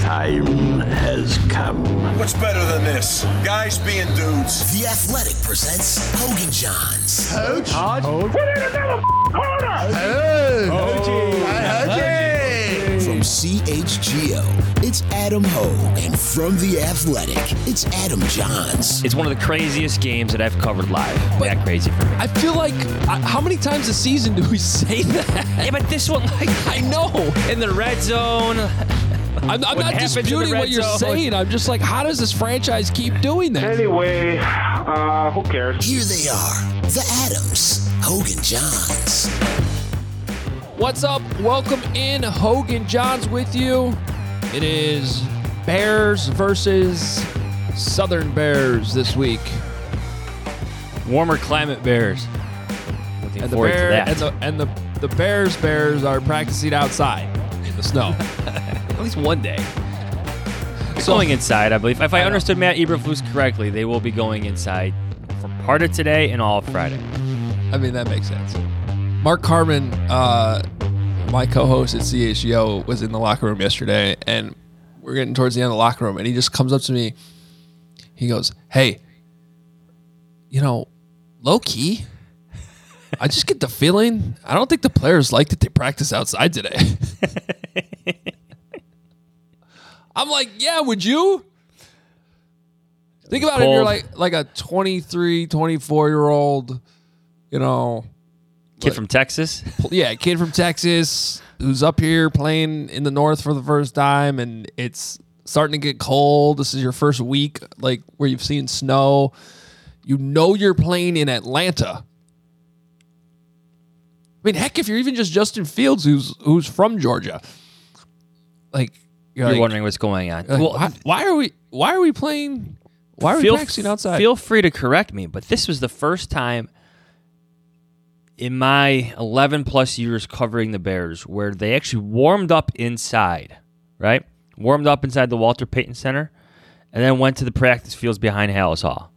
time has come. what's better than this? Guys being dudes. The Athletic presents Hogan Johns. Put in another corner! From CHGO, it's Adam Hoge. And from The Athletic, it's Adam Jahns. It's one of the craziest games that I've covered live. that crazy for me. I feel like I, how many times a season do we say that? yeah, but this one, like, I know. in the red zone. I'm, I'm not happens in the disputing what you're zone? saying. I'm just like, how does this franchise keep doing that? Anyway, uh, who cares? Here they are, the Adams, Hogan Johns. What's up? Welcome in. Hogan Johns with you. It is Bears versus Southern Bears this week. Warmer climate bears. Looking And the forward bear to that. and the and the, the Bears Bears are practicing outside in the snow. At least one day. So- going inside, I believe. If I I know. understood Matt Eberflus correctly, they will be going inside for part of today and all of Friday. I mean, that makes sense. Mark Carman, uh, my co-host at CHGO, was in the locker room yesterday, and we're getting towards the end of the locker room, and he just comes up to me. He goes, "Hey, you know, low key, I just get the feeling I don't think the players like that they practice outside today." I'm like, "Yeah, would you?" Think about it. You're like like a 23, 24 year old, you know, Kid from Texas. yeah, kid from Texas who's up here playing in the north for the first time, and it's starting to get cold. This is your first week, like where you've seen snow. You know you're playing in Atlanta. I mean, heck, if you're even just Justin Fields, who's who's from Georgia, like you're, You're like, wondering what's going on. like, well, why, why are we why are we playing? Why are we feel, practicing outside? Feel free to correct me, but this was the first time in my 11 plus years covering the Bears where they actually warmed up inside, right? Warmed up inside the Walter Payton Center and then went to the practice fields behind Halas Hall.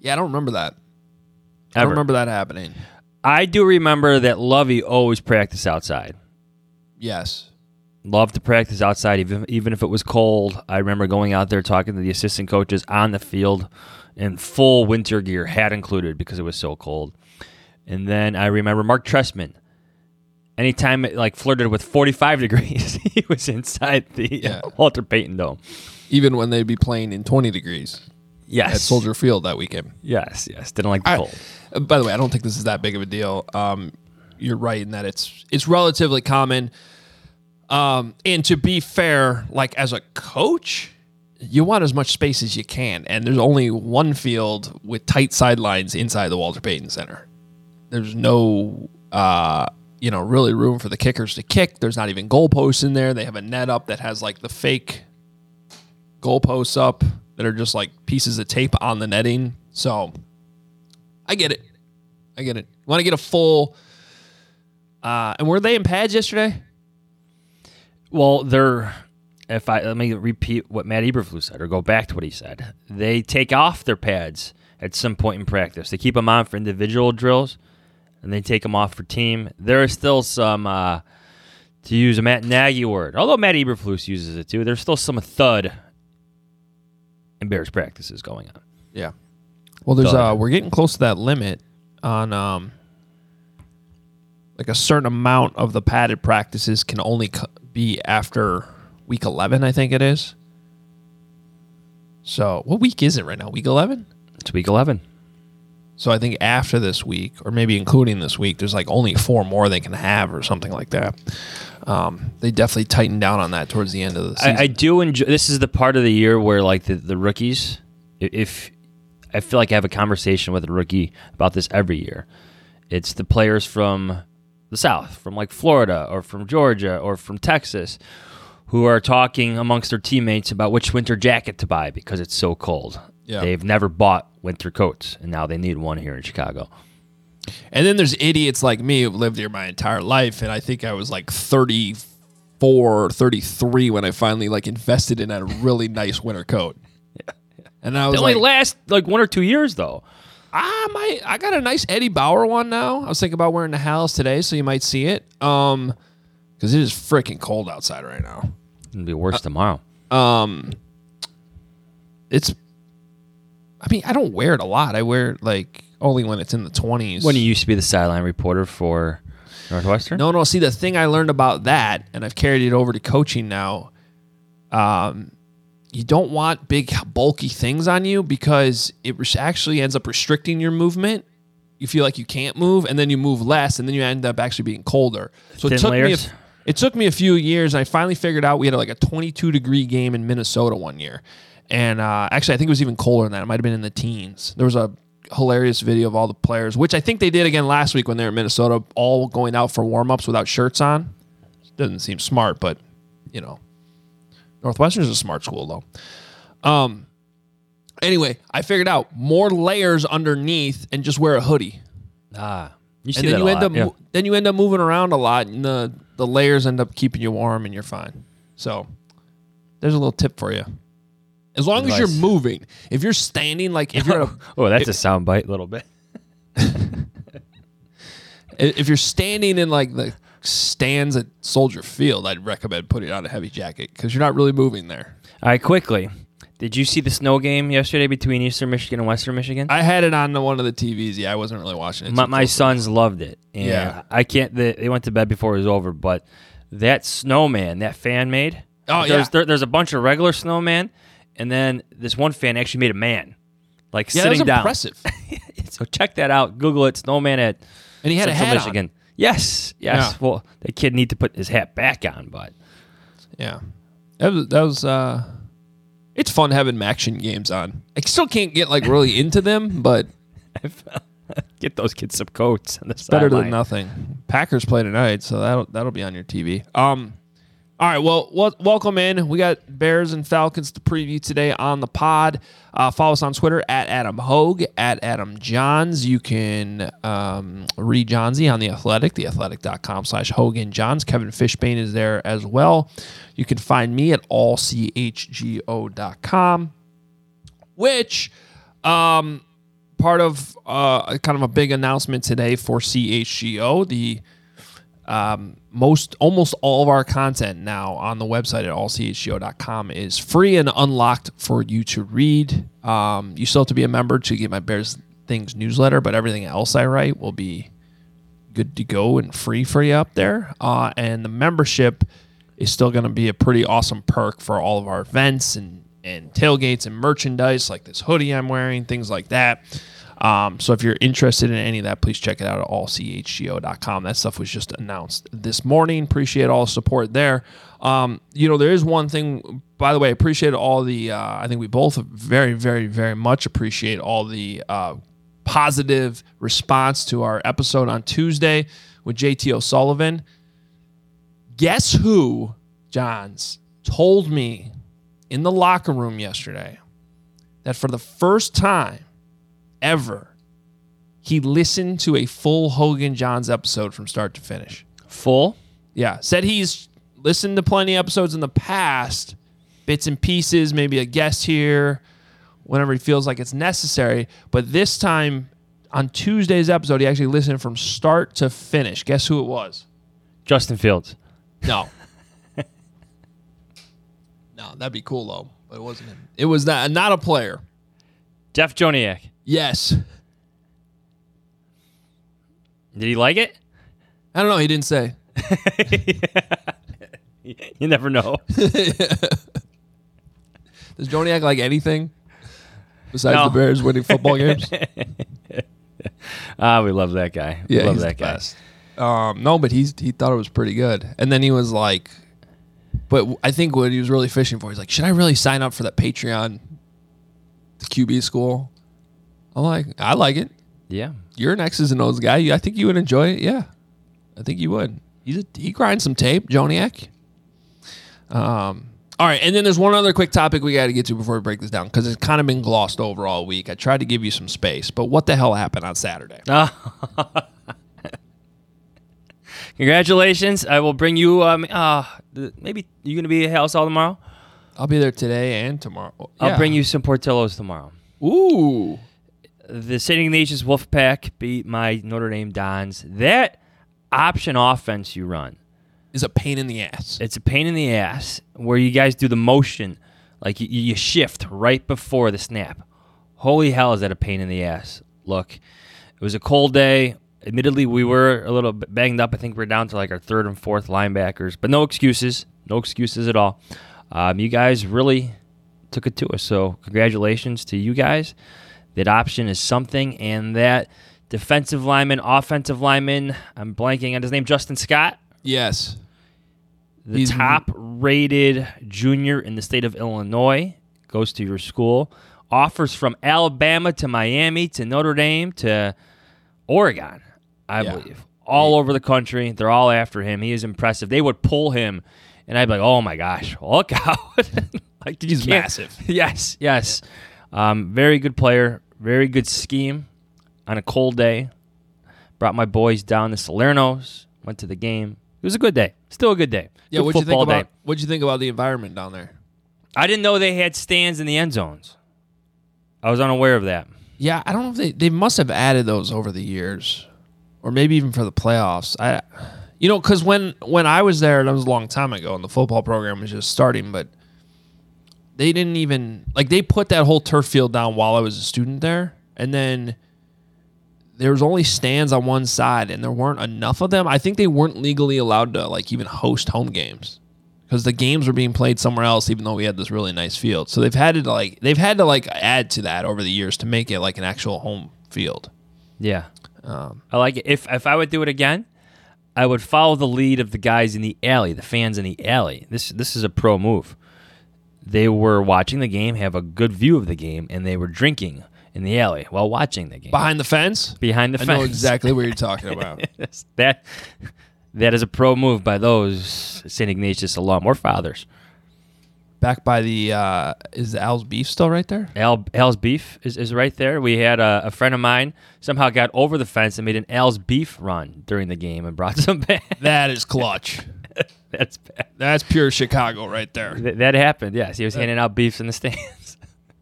yeah, I don't remember that. I don't remember that happening. I do remember that Lovie always practiced outside. Yes. Loved to practice outside, even even if it was cold. I remember going out there talking to the assistant coaches on the field in full winter gear, hat included, because it was so cold. And then I remember Marc Trestman. Anytime it like flirted with 45 degrees, he was inside the Yeah. Walter Payton Dome. Even when they'd be playing in 20 degrees Yes, at Soldier Field that weekend. Yes, yes. Didn't like the cold. Uh, By the way, I don't think this is that big of a deal. Um, you're right in that it's it's relatively common. Um, and to be fair, like as a coach, you want as much space as you can, and there's only one field with tight sidelines inside the Walter Payton Center. There's no, uh, you know, really room for the kickers to kick. There's not even goalposts in there. They have a net up that has like the fake goalposts up that are just like pieces of tape on the netting. So I get it. I get it. Want to get a full. Uh, and were they in pads yesterday? Well, they're if I let me repeat what Matt Eberflus said or go back to what he said. They take off their pads at some point in practice. They keep them on for individual drills, and they take them off for team. There is still some, uh, to use a Matt Nagy word, although Matt Eberflus uses it too. There's still some thud in Bears practices going on. Yeah. Well, there's Done. uh, we're getting close to that limit on um, like a certain amount of the padded practices can only c- be after week 11, I think it is. So, what week is it right now? Week 11? It's week 11. So I think after this week, or maybe including this week, there's like only four more they can have, or something like that. Um, they definitely tightened down on that towards the end of the season. I, I do enjoy. This is the part of the year where, like the, the rookies, if I feel like I have a conversation with a rookie about this every year, it's the players from the South, from like Florida or from Georgia or from Texas, who are talking amongst their teammates about which winter jacket to buy because it's so cold. Yeah. They've never bought winter coats, and now they need one here in Chicago. And then there's idiots like me who've lived here my entire life, and I think I was like 34, 33 when I finally like invested in a really nice winter coat. Yeah, And I was only like, last like one or two years though. Ah, might. I got a nice Eddie Bauer one now. I was thinking about wearing the Hal's today, so you might see it. Um, because it is freaking cold outside right now. It'll be worse tomorrow. Um, it's, I mean, I don't wear it a lot. I wear it like only when it's in the 20s. When you used to be the sideline reporter for Northwestern, No, no. See, the thing I learned about that, and I've carried it over to coaching now. Um, you don't want big, bulky things on you because it actually ends up restricting your movement. You feel like you can't move, and then you move less, and then you end up actually being colder. So Thin it took me. A, it took me a few years, and I finally figured out we had like a 22 degree game in Minnesota one year, and uh, actually I think it was even colder than that. It might have been in the teens. There was a hilarious video of all the players, which I think they did again last week when they were in Minnesota, all going out for warm ups without shirts on. Doesn't seem smart, but you know, Northwestern's a smart school though. Um. Anyway, I figured out more layers underneath and just wear a hoodie, ah, you see and then that you a end lot, up yeah. then you end up moving around a lot, and the the layers end up keeping you warm, and you're fine. So, there's a little tip for you. As long as you're moving, if you're standing, like if you're a, Oh, that's a sound bite, a little bit. if you're standing in like the stands at Soldier Field, I'd recommend putting on a heavy jacket because you're not really moving there. All right, quickly. Did you see the snow game yesterday between Eastern Michigan and Western Michigan? I had it on the, one of the TVs. Yeah, I wasn't really watching it. my my sons loved it. And Yeah. I can't. They, they went to bed before it was over, but that snowman, that fan made. Oh, there's, yeah. there- there's a bunch of regular snowman, and then this one fan actually made a man, like Yeah, sitting down. impressive. So check that out. Google it. Snowman at And he had a Central hat on. Yes, yes. Yeah. Well, the kid need to put his hat back on, but Yeah, that was that was. uh It's fun having action games on. I still can't get like really into them, but get those kids some coats. On the better sideline. than nothing. Packers play tonight, so that'll that'll be on your TV. Um, all right. Well, wel- welcome in. We got Bears and Falcons to preview today on the pod. Uh, follow us on Twitter at Adam Hogue at Adam Johns. You can um, read Jahnsy on the Athletic, theathletic.com slash Hogan Johns. Kevin Fishbain is there as well. You can find me at allchgo.com, which um, part of uh, kind of a big announcement today for CHGO. The um, most almost all of our content now on the website at allchgo.com is free and unlocked for you to read. Um, you still have to be a member to get my Bears Things newsletter, but everything else I write will be good to go and free for you up there. Uh, and the membership is still going to be a pretty awesome perk for all of our events and, and tailgates and merchandise like this hoodie I'm wearing, things like that. Um, so if you're interested in any of that, please check it out at allchgo.com. That stuff was just announced this morning. Appreciate all the support there. Um, you know, there is one thing, by the way, appreciate all the, uh, I think we both very, very, very much appreciate all the uh, positive response to our episode on Tuesday with JT O'Sullivan. Guess who, Jahns, told me in the locker room yesterday that for the first time ever, he listened to a full Hogan Johns episode from start to finish. full. Yeah, said he's listened to plenty of episodes in the past, bits and pieces, maybe a guest here, whenever he feels like it's necessary. But this time on Tuesday's episode, he actually listened from start to finish. Guess who it was? Justin Fields. No. no, that'd be cool though. But it wasn't him. It was not not a player. Jeff Joniak. Yes. Did he like it? I don't know. He didn't say. You never know. Does Joniak like anything besides No. the Bears winning football games? Ah, we love that guy. We love he's that guy. Um, no, but he's he thought it was pretty good, and then he was like, but I think what he was really fishing for, he's like, should I really sign up for that Patreon, the QB school? I'm like, I like it. Yeah. You're an X's and O's guy. I think you would enjoy it. Yeah, I think you would. He's a, he grinds some tape, Joniak. Um. All right, and then there's one other quick topic we got to get to before we break this down because it's kind of been glossed over all week. I tried to give you some space, but what the hell happened on Saturday? Congratulations. I will bring you um uh maybe you're gonna be at Halas Hall tomorrow? I'll be there today and tomorrow. I'll bring you some Portillos tomorrow. Ooh. The St. Ignatius Wolfpack beat my Notre Dame Dons. That option offense you run, Is a pain in the ass. it's a pain in the ass where you guys do the motion, like you, you shift right before the snap. Holy hell, is that a pain in the ass? Look, it was a cold day. Admittedly, we were a little bit banged up. I think we're down to like our third and fourth linebackers, but no excuses. No excuses at all. Um, you guys really took it to us. So, congratulations to you guys. That option is something, and that defensive lineman, offensive lineman, I'm blanking on his name, Justin Scott yes. the He's- top rated junior in the state of Illinois goes to your school. Offers from Alabama to Miami to Notre Dame to Oregon, I Yeah. believe. All over the country. They're all after him. He is impressive. They would pull him, and I'd be like, oh my gosh, look out. like, He's massive. Yes, yes. Um, very good player. Very good scheme on a cold day. Brought my boys down to Salerno's. Went to the game. It was a good day. Still a good day. Yeah, Good what'd you think about day. what'd you think about the environment down there? I didn't know they had stands in the end zones. I was unaware of that. Yeah, I don't know if they they must have added those over the years. Or maybe even for the playoffs. I you know, cuz when when I was there, that was a long time ago and the football program was just starting, but they didn't even like they put that whole turf field down while I was a student there and then there was only stands on one side and there weren't enough of them. I think they weren't legally allowed to like even host home games because the games were being played somewhere else, even though we had this really nice field. So they've had to like they've had to like add to that over the years to make it like an actual home field. Yeah. um, I like it. If if I would do it again, I would follow the lead of the guys in the alley, the fans in the alley. This this is a pro move. They were watching the game, have a good view of the game, and they were drinking in the alley while watching the game. Behind the fence, Behind the I fence. I know exactly what you're talking about. That that is a pro move by those St. Ignatius alum or fathers. Back by the uh is Al's beef still right there? Al Al's beef is, is right there. We had a, a friend of mine somehow got over the fence and made an Al's beef run during the game and brought some back. That is clutch. That's bad. That's pure Chicago right there. Th- that happened. Yes, he was handing out beefs in the stands.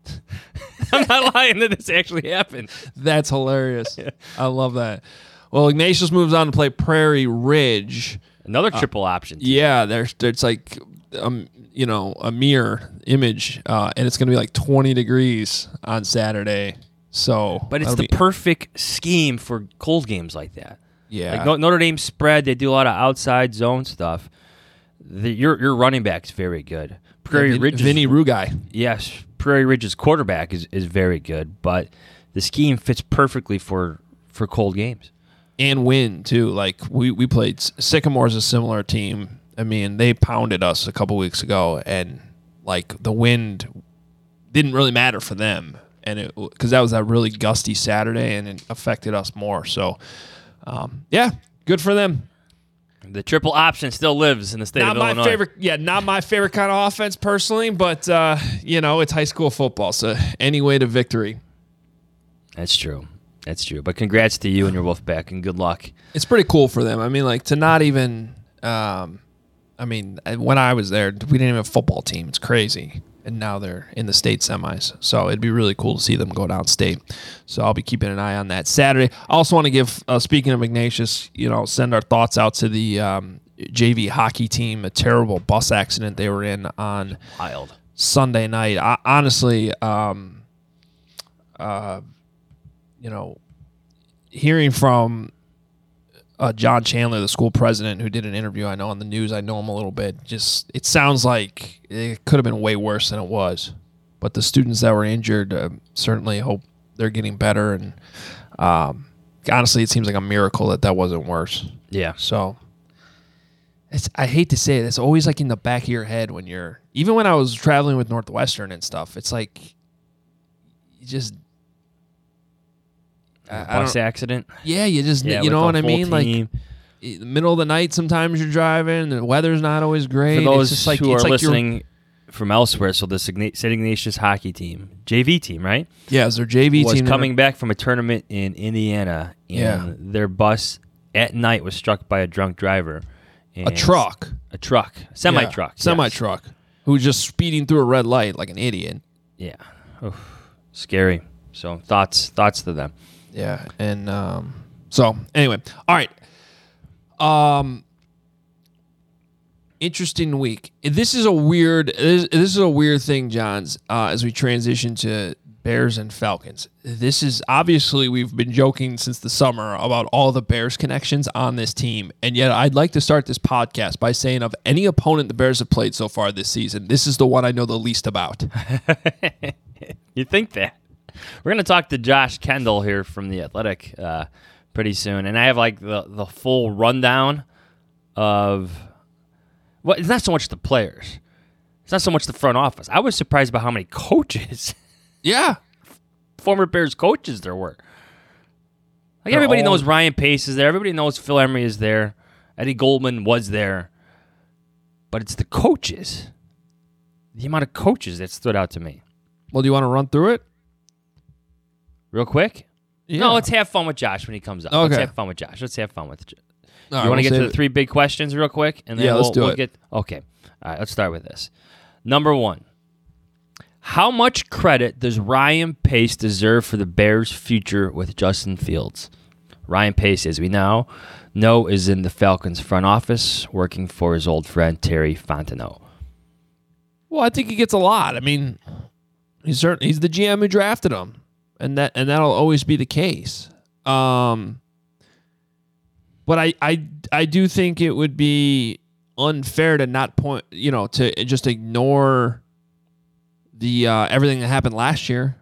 I'm not lying that this actually happened. That's hilarious. I love that. Well, Ignatius moves on to play Prairie Ridge. Another triple option. Yeah, there's it's like um you know a mirror image, uh, and it's gonna be like 20 degrees on Saturday. So, But it's that'll the be- perfect scheme for cold games like that. yeah. Like No- Notre Dame spread, they do a lot of outside zone stuff. The, your your running back's very good. Prairie Vin- Ridge, Vinny Rugai. yes, Prairie Ridge's quarterback is, is very good, but the scheme fits perfectly for for cold games. and win too. Like we we played Sycamore's a similar team. I mean, they pounded us a couple weeks ago, and like the wind didn't really matter for them, and it because that was that really gusty Saturday, and it affected us more. So, um, yeah, good for them. The triple option still lives in the state Not of my favorite, yeah, not my favorite kind of offense personally, but uh, you know it's high school football, so any way to victory. That's true. That's true. But congrats to you and your Wolfpack, and good luck. it's pretty cool for them. I mean, like to not even, um, I mean, when I was there, we didn't even have a football team. It's crazy. And now they're in the state semis. So it'd be really cool to see them go down state. So I'll be keeping an eye on that Saturday. I also want to give, uh, speaking of Ignatius, you know, send our thoughts out to the um, JV hockey team. A terrible bus accident they were in on Wild. Sunday night. I, honestly, um, uh, you know, hearing from uh, John Chandler, the school president, who did an interview, I know on the news, I know him a little bit. Just it sounds like it could have been way worse than it was. But the students that were injured uh, certainly hope they're getting better. And um, honestly, it seems like a miracle that that wasn't worse. Yeah. So it's I hate to say it, it's always like in the back of your head when you're even when I was traveling with Northwestern and stuff. It's like you just Bus accident. yeah, you just Yeah, you know what I mean. Like team. the middle of the night, sometimes you're driving, the weather's not always great. For those it's just like, who it's are like you're- listening from elsewhere, so the St. Ignatius hockey team, JV team, right, yeah, it's their JV team was team coming back from a tournament in Indiana, and Yeah. their bus at night was struck by a drunk driver. a truck, a truck, semi truck, semi truck, who was just speeding through a red light like an idiot. Yeah, Oof. scary. So thoughts, thoughts to them. Yeah, and um, so anyway, all right. Um, interesting week. This is a weird. This, this is a weird thing, Jahns. Uh, as we transition to Bears and Falcons, this is obviously we've been joking since the summer about all the Bears connections on this team, and yet I'd like to start this podcast by saying of any opponent the Bears have played so far this season, this is the one I know the least about. You think that? We're gonna talk to Josh Kendall here from the Athletic uh, pretty soon, and I have like the the full rundown of well, it's not so much the players, it's not so much the front office. I was surprised by how many coaches, yeah, former Bears coaches there were. Like They're everybody all- knows Ryan Pace is there, everybody knows Phil Emery is there, Eddie Goldman was there, but it's the coaches, the amount of coaches that stood out to me. well, do you want to run through it? Real quick. Yeah. No, let's have fun with Josh when he comes up. Let's have fun with Josh. Let's have fun with. Jo- All right, you want to we'll get to the it. three big questions real quick, and then Yeah, we'll, let's do we'll it. get. Okay, all right. Let's start with this. Number one. How much credit does Ryan Pace deserve for the Bears' future with Justin Fields? Ryan Pace, as we now know, is in the Falcons front office working for his old friend Terry Fontenot. Well, I think he gets a lot. I mean, he's certain he's the GM who drafted him, and that and that'll always be the case. Um, but I I I do think it would be unfair to not point, you know, to just ignore the uh, everything that happened last year.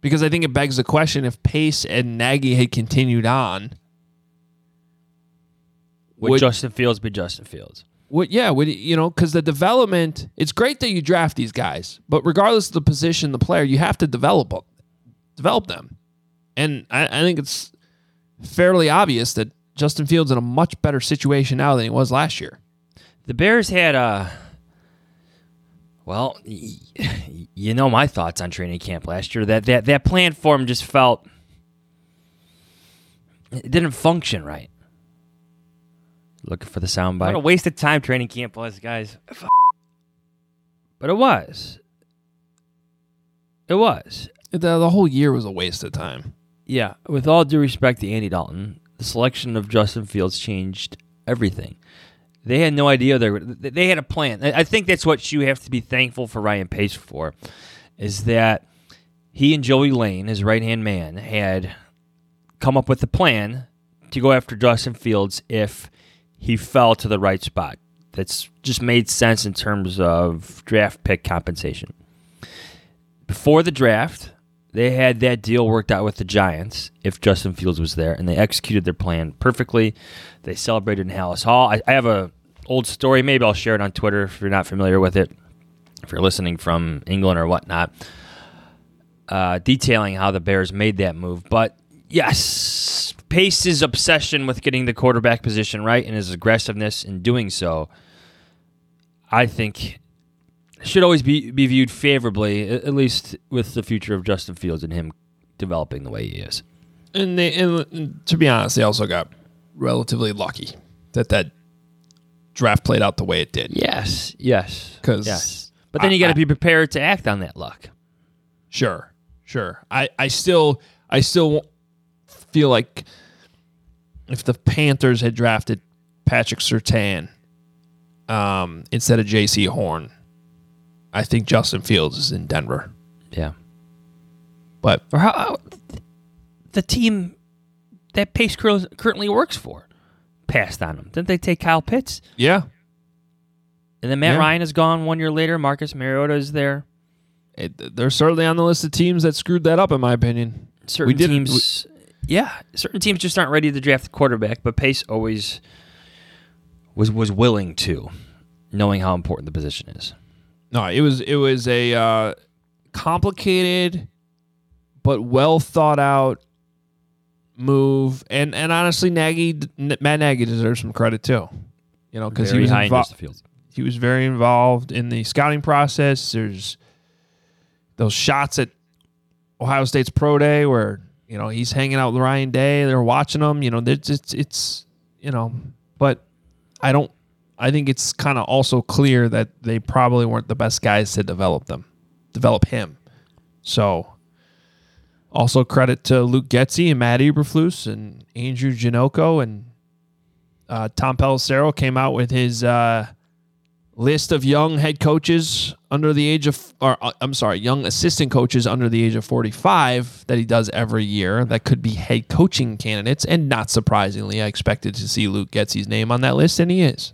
Because I think it begs the question: if Pace and Nagy had continued on, Would, Would- Justin Fields be Justin Fields? What? Yeah. You know? Because the development, it's great that you draft these guys, but regardless of the position, the player, you have to develop them, develop them, and I, I think it's fairly obvious that Justin Fields in a much better situation now than he was last year. The Bears had a. Well, you know my thoughts on training camp last year. That that that plan for him just felt it didn't function right. Looking for the soundbite. What a waste of time training camp was, guys. But it was. It was. The, the whole year was a waste of time. Yeah, with all due respect to Andy Dalton, the selection of Justin Fields changed everything. They had no idea they were. They had a plan. I I think that's what you have to be thankful for Ryan Pace for, is that he and Joey Lane, his right hand man, had come up with a plan to go after Justin Fields if he fell to the right spot. That's just made sense in terms of draft pick compensation. Before the draft, they had that deal worked out with the Giants if Justin Fields was there, and they executed their plan perfectly. They celebrated in Halas Hall. I, I have a old story. Maybe I'll share it on Twitter if you're not familiar with it. If you're listening from England or whatnot, uh, detailing how the Bears made that move. But yes, Pace's obsession with getting the quarterback position right and his aggressiveness in doing so, I think should always be, be viewed favorably, at least with the future of Justin Fields and him developing the way he is. And, they, and to be honest, they also got relatively lucky that that draft played out the way it did. Yes, yes, yes. But then you got to be prepared to act on that luck. Sure, sure. I, I still I still feel like if the Panthers had drafted Patrick Surtain um, instead of Jaycee Horn, I think Justin Fields is in Denver. Yeah. But Or how, how the team that Pace currently works for passed on him. Didn't they take Kyle Pitts? yeah, And then Matt Yeah. Ryan is gone one year later. Marcus Mariota is there. it, they're certainly on the list of teams that screwed that up, in my opinion. Certain didn't- teams, yeah, certain teams just aren't ready to draft the quarterback. But Pace always was was willing to, knowing how important the position is. No, it was it was a uh, complicated but well thought out move, and and honestly, Nagy Matt Nagy deserves some credit too. You know, because he was high in invo- Justin he was very involved in the scouting process. There's those shots at Ohio State's pro day where you know he's hanging out with Ryan Day. They're watching him. You know, it's it's, you know, but I don't. I think it's kind of also clear that they probably weren't the best guys to develop them, develop him. So, also credit to Luke Getsy and Matt Eberflus and Andrew Janocko and uh, Tom Pelissero came out with his uh, list of young head coaches under the age of, or uh, I'm sorry, young assistant coaches under the age of 45 that he does every year that could be head coaching candidates. And not surprisingly, I expected to see Luke Getsy's name on that list, and he is.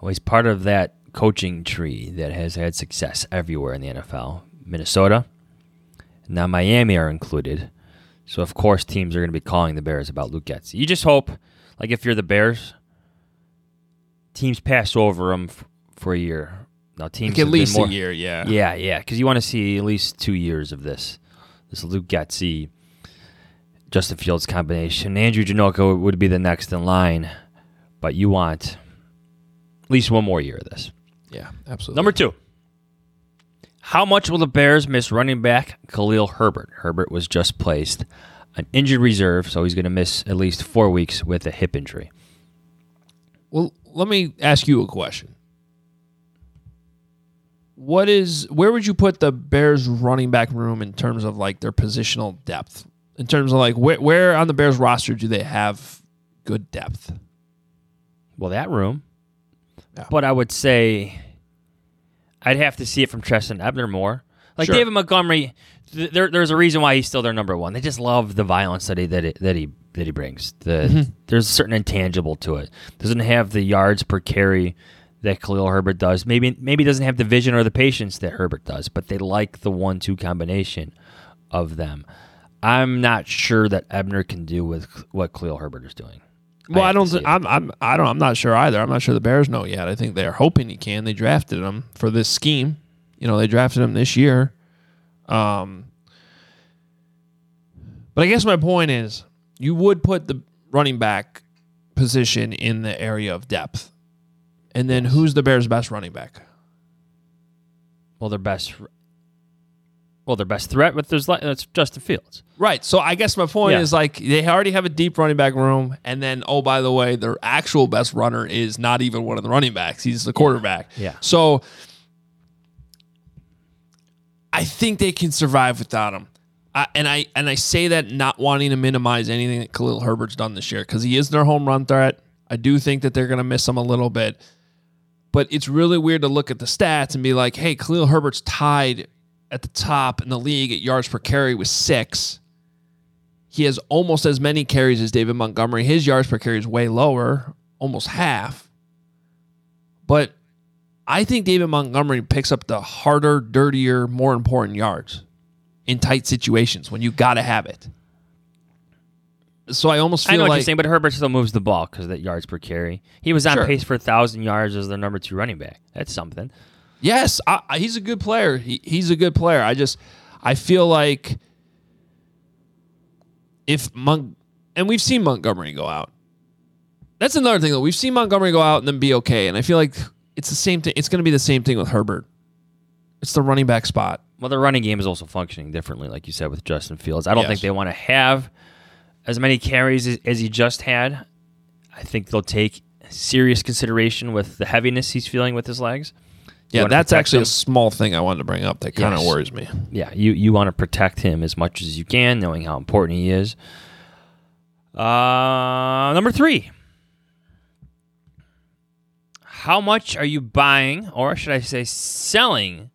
Well, he's part of that coaching tree that has had success everywhere in the NFL. Minnesota, now Miami are included. So of course teams are going to be calling the Bears about Luke Getz. You just hope, like if you're the Bears, teams pass over them f- for a year. Now teams Like at least more- a year, yeah. Yeah, yeah, because you want to see at least two years of this. This Luke Getsy, Justin Fields combination. Andrew Janocko would be the next in line, but you want at least one more year of this. Yeah, absolutely. Number two. How much will the Bears miss running back Khalil Herbert? Herbert was just placed on injured reserve, so he's going to miss at least four weeks with a hip injury. Well, let me ask you a question. What is where would you put the Bears running back room in terms of like their positional depth? In terms of like where, where on the Bears roster do they have good depth? Well, that room. Yeah. But I would say I'd have to see it from Trestan Ebner more. Like Sure. David Montgomery, th- there, there's a reason why he's still their number one. They just love the violence that he that he, that he that he brings. The there's a certain intangible to it. Doesn't have the yards per carry that Khalil Herbert does. Maybe maybe doesn't have the vision or the patience that Herbert does. But they like the one-two combination of them. I'm not sure that Ebner can do with what Khalil Herbert is doing. Well, I, to don't. Th- I'm. I'm. I don't. I'm not sure either. I'm not sure the Bears know yet. I think they are hoping he can. They drafted him for this scheme. You know, they drafted him this year. Um. But I guess my point is, you would put the running back position in the area of depth, and then who's the Bears' best running back? Well, their best, well, their best threat with there's like that's Justin Fields. Right. So I guess my point Yeah. is like they already have a deep running back room, and then oh by the way, their actual best runner is not even one of the running backs; he's the quarterback. Yeah. So I think they can survive without him. I, and I and I say that not wanting to minimize anything that Khalil Herbert's done this year because he is their home run threat. I do think that they're going to miss him a little bit, but it's really weird to look at the stats and be like, "Hey, Khalil Herbert's tied at the top in the league at yards per carry with six. He has almost as many carries as David Montgomery. His yards per carry is way lower, almost half. But I think David Montgomery picks up the harder, dirtier, more important yards in tight situations when you got to have it. So I almost I feel know what like you're saying, but Herbert still moves the ball because of that yards per carry. He was on Sure. pace for a thousand yards as their number two running back. That's something. Yes, I, I- he's a good player. He, he's a good player. I just, I feel like if Mon- and we've seen Montgomery go out. That's another thing though. We've seen Montgomery go out and then be okay, and I feel like it's the same thing. It's going to be the same thing with Herbert. It's the running back spot. Well, their running game is also functioning differently, like you said with Justin Fields. I don't Yes. think they want to have as many carries as, as he just had. I think they'll take serious consideration with the heaviness he's feeling with his legs. Yeah, that's actually him. a small thing I wanted to bring up that kind of Yes. worries me. yeah, you you want to protect him as much as you can, knowing how important he is. Uh, number three. How much are you buying, or should I say, selling,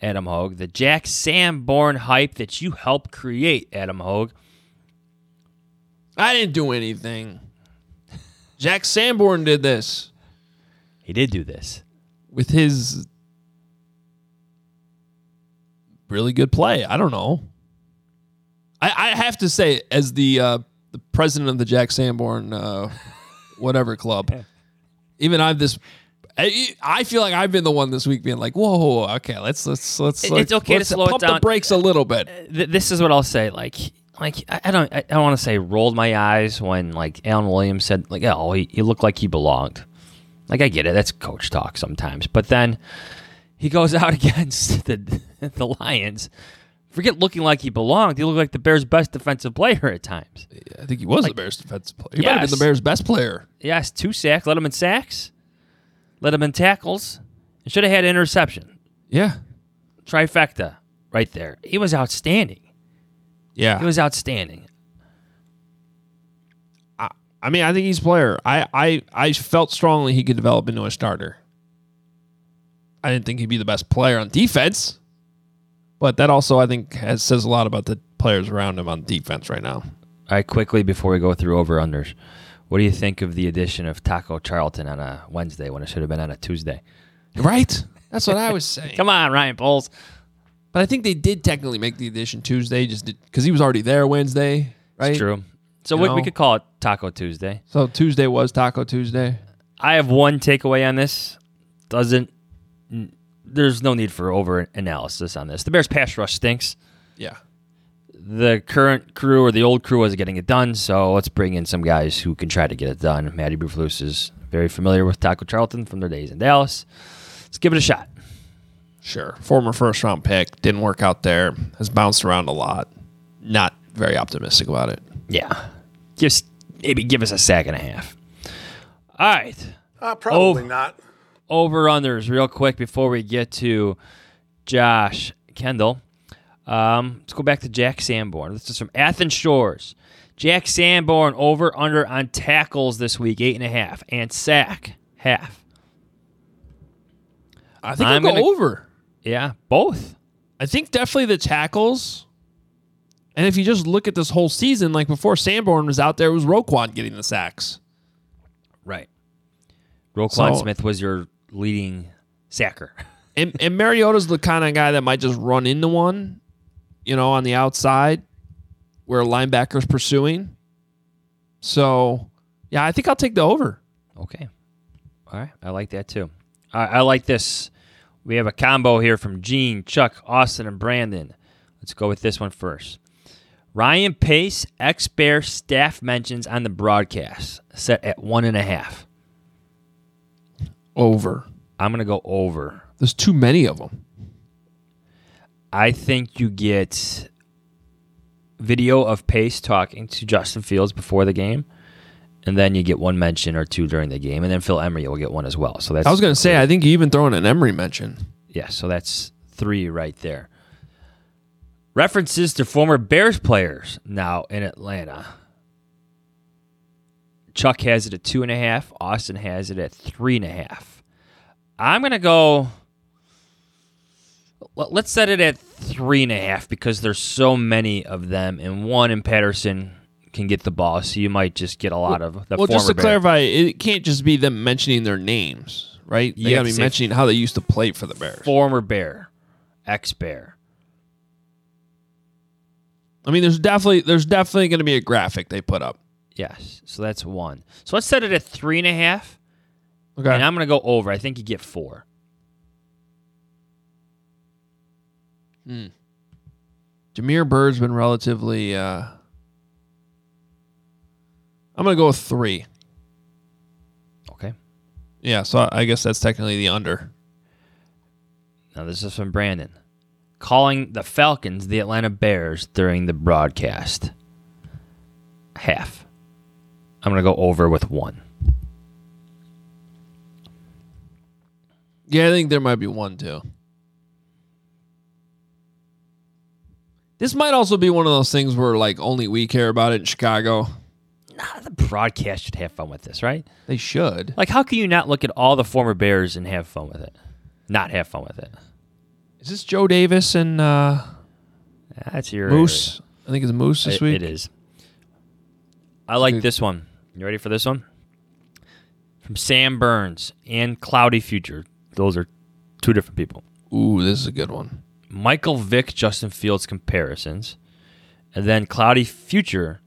Adam Hoge, the Jack Sanborn hype that you helped create, Adam Hoge? I didn't do anything. Jack Sanborn did this He did do this. with his really good play. I don't know. I, I have to say, as the uh, the president of the Jack Sanborn uh, whatever club, even I've this. I, I feel like I've been the one this week being like, "Whoa, whoa, okay, let's let's let's." It- let's it's okay to let's slow it pump down. the brakes a little bit. Uh, this is what I'll say. Like, like I, I don't, I don't want to say rolled my eyes when like Alan Williams said like, oh, he, he looked like he belonged. Like I get it, that's coach talk sometimes. But then he goes out against the the Lions. Forget looking like he belonged. He looked like the Bears' best defensive player at times. I think he was the Bears' defensive player. He might have been the Bears' best player. Yes, two sacks. Let him in sacks. Let him in tackles. And should have had interception. Yeah, Trifecta right there. He was outstanding. yeah. He was outstanding. I mean, I think he's a player. I, I, I felt strongly he could develop into a starter. I didn't think he'd be the best player on defense, but that also I think has, says a lot about the players around him on defense right now. All right, quickly before we go through over unders, what do you think of the addition of Taco Charlton on a Wednesday when it should have been on a Tuesday? Right? That's what I was saying. Come on, Ryan Poles. But I think they did technically make the addition Tuesday, just because he was already there Wednesday, right? It's true. So we, we could call it Taco Tuesday. So Tuesday was Taco Tuesday. I have one takeaway on this. Doesn't there's no need for over analysis on this. The Bears pass rush stinks. Yeah. The current crew or the old crew wasn't getting it done, so let's bring in some guys who can try to get it done. Matty Bruflus is very familiar with Taco Charlton from their days in Dallas. Let's give it a shot. Sure. Former first round pick. Didn't work out there. Has bounced around a lot. Not very optimistic about it. Yeah. Just maybe give us a sack and a half. All right. Uh, probably Oh. not. Over unders, real quick before we get to Josh Kendall. Um, let's go back to Jack Sanborn. This is from Athens Shores. Jack Sanborn over under on tackles this week, eight and a half, and sack half. I think I'm go gonna- over. Yeah, both. I think definitely the tackles. And if you just look at this whole season, like before Sanborn was out there, it was Roquan getting the sacks. Right. Roquan So- Smith was your leading sacker. And, and Mariota's the kind of guy that might just run into one, you know, on the outside where a linebacker's pursuing. So, yeah, I think I'll take the over. Okay. All right. I like that too. I, I like this. We have a combo here from Gene, Chuck, Austin, and Brandon. Let's go with this one first. Ryan Pace, ex Bear staff mentions on the broadcast, set at one and a half. Over. I'm going to go over. There's too many of them. I think you get video of Pace talking to Justin Fields before the game, and then you get one mention or two during the game, and then Phil Emery will get one as well. So that's I was going to say, I think you even throw in an Emery mention. Yeah, so that's three right there. References to former Bears players now in Atlanta. Chuck has it at two and a half. Austin has it at three and a half. I'm gonna go. Let- Let's set it at three and a half because there's so many of them, and one in Patterson can get the ball, so you might just get a lot of the well, former just to Bear. clarify, it can't just be them mentioning their names, right? They You got have to to be mentioning how they used to play for the Bears. former Bear, ex Bear. I mean, there's definitely there's definitely going to be a graphic they put up. Yes, so that's one. So let's set it at three and a half. Okay. And I'm going to go over. I think you get four. Damiere Byrd's been relatively. Uh, I'm gonna go with three. Okay. Yeah, so I guess that's technically the under. Now this is from Brandon. Calling the Falcons the Atlanta Bears during the broadcast. Half. I'm going to go over with one. Yeah, I think there might be one too. This might also be one of those things where like only we care about it in Chicago. Nah, the broadcast should have fun with this, right? They should. Like, how can you not look at all the former Bears and have fun with it? Not have fun with it. Is this Joe Davis and uh, That's your Moose? I think it's Moose this It- week. it is. I like this one. You ready for this one? From Sam Burns and Cloudy Future. Those are two different people. Ooh, this is a good one. Michael Vick, Justin Fields comparisons, and then Cloudy Future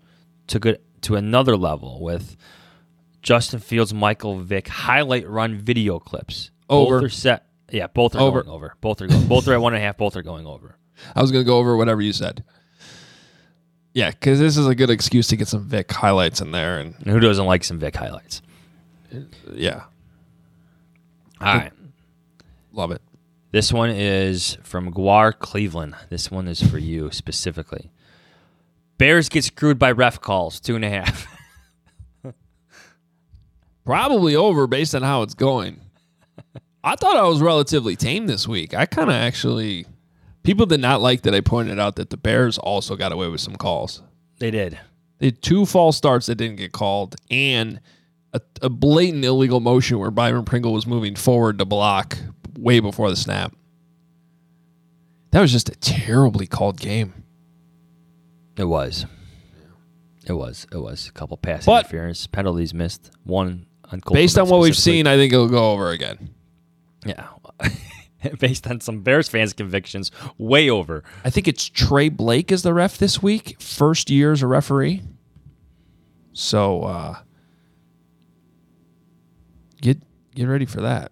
took it to another level with Justin Fields, Michael Vick highlight run video clips. Over. Both are set. Yeah, both are Over. going over. Both are going. both are at one and a half. Both are going over. I was gonna go over whatever you said. Yeah, because this is a good excuse to get some Vick highlights in there, and And who doesn't like some Vick highlights? yeah, All right. love it. This one is from Guar Cleveland. This one is for you specifically. Bears get screwed by ref calls, two and a half. Probably over based on how it's going. I thought I was relatively tame this week. I kind of actually. People did not like that I pointed out that the Bears also got away with some calls. they did. They had two false starts that didn't get called, and a, a blatant illegal motion where Byron Pringle was moving forward to block way before the snap. That was just a terribly called game. It was. It was. It was. A couple pass But- interference, penalties missed. One on Based on what we've specifically. seen, I think it'll go over again. Yeah. Based on some Bears fans' convictions, way over. I think it's Tra Blake is the ref this week, first year as a referee. So uh, get get ready for that.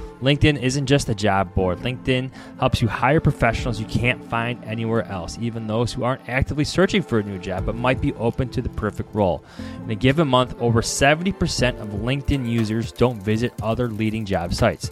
LinkedIn isn't just a job board. LinkedIn helps you hire professionals you can't find anywhere else, even those who aren't actively searching for a new job but might be open to the perfect role. In a given month, over 70% of LinkedIn users don't visit other leading job sites.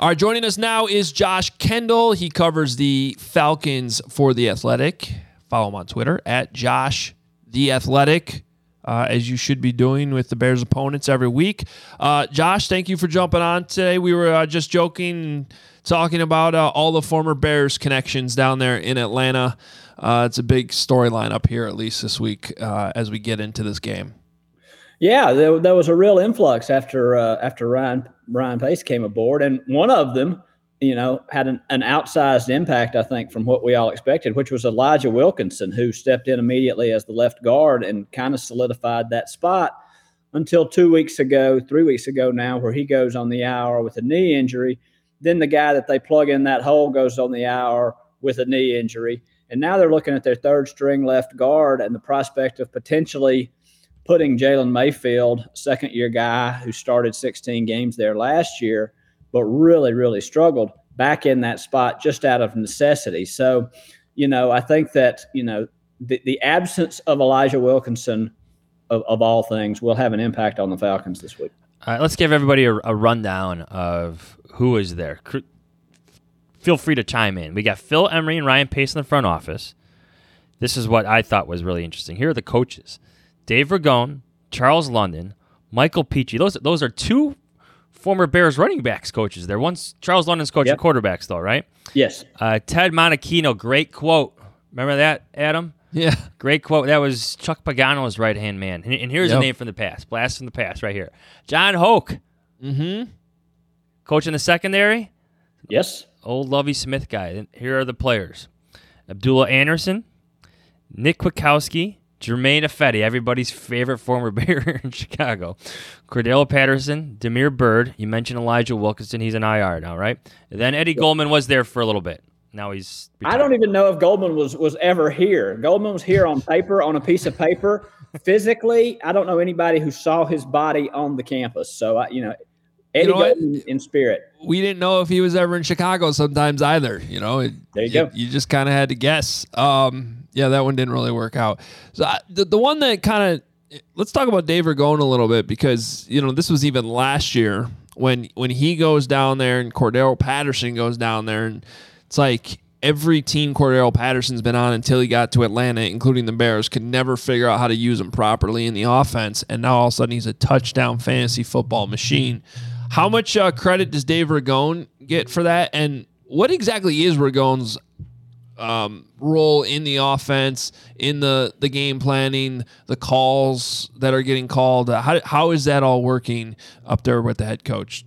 All right, joining us now is Josh Kendall. He covers the Falcons for the Athletic. Follow him on Twitter at Josh the Athletic, uh, as you should be doing with the Bears opponents every week. Uh, Josh, thank you for jumping on today. We were uh, just joking, talking about uh, all the former Bears connections down there in Atlanta. Uh, it's a big storyline up here, at least this week, uh, as we get into this game. Yeah, there, was a real influx after after Ryan Ryan Pace came aboard, and one of them, you know, had an, an outsized impact, I think, from what we all expected, which was Elijah Wilkinson, who stepped in immediately as the left guard and kind of solidified that spot until two weeks ago, three weeks ago now, where he goes on the IR with a knee injury. Then the guy that they plug in that hole goes on the IR with a knee injury, and now they're looking at their third string left guard and the prospect of potentially putting Jalen Mayfield, second year guy who started 16 games there last year, but really, really struggled back in that spot just out of necessity. So, you know, I think that, you know, the, the absence of Elijah Wilkinson, of, of all things, will have an impact on the Falcons this week. All right, let's give everybody a, a rundown of who is there. Feel free to chime in. We got Phil Emery and Ryan Pace in the front office. This is what I thought was really interesting. Here are the coaches Dave Ragone, Charles London, Michael Peachy. Those those are two former Bears running backs coaches. There. Once Charles London's coaching Yep. quarterbacks, though, right? Yes. Uh, Ted Monachino, great quote. Remember that, Adam? Yeah. Great quote. That was Chuck Pagano's right hand man. And, and here's a name from the past. Blast from the past, right here. Jon Hoke. Mm-hmm. Coach in the secondary. Yes. Old Lovie Smith guy. And Here are the players Abdullah Anderson, Nick Kwiatkowski, Germain Ifedi, everybody's favorite former Bear in Chicago, Cordarrelle Patterson, Damiere Byrd. You mentioned Elijah Wilkinson. He's an IR now, right? Then Eddie Goldman was there for a little bit. Now he's. I don't even know if Goldman was was ever here. Goldman was here on paper, on a piece of paper. Physically, I don't know anybody who saw his body on the campus. So, I, you know, Eddie know what? In spirit. We didn't know if he was ever in Chicago sometimes either. You know, it, There you go. You just kind of had to guess. Um, yeah, that one didn't really work out. So I, the the one that kind of let's talk about Dave Ragone a little bit because you know this was even last year when when he goes down there and Cordarrelle Patterson goes down there and it's like every team Cordarrelle Patterson's been on until he got to Atlanta, including the Bears, could never figure out how to use him properly in the offense, and now all of a sudden he's a touchdown fantasy football machine. How much uh, credit does Dave Ragone get for that? And what exactly is Ragone's um, role in the offense, in the the game planning, the calls that are getting called? How how is that all working up there with the head coach?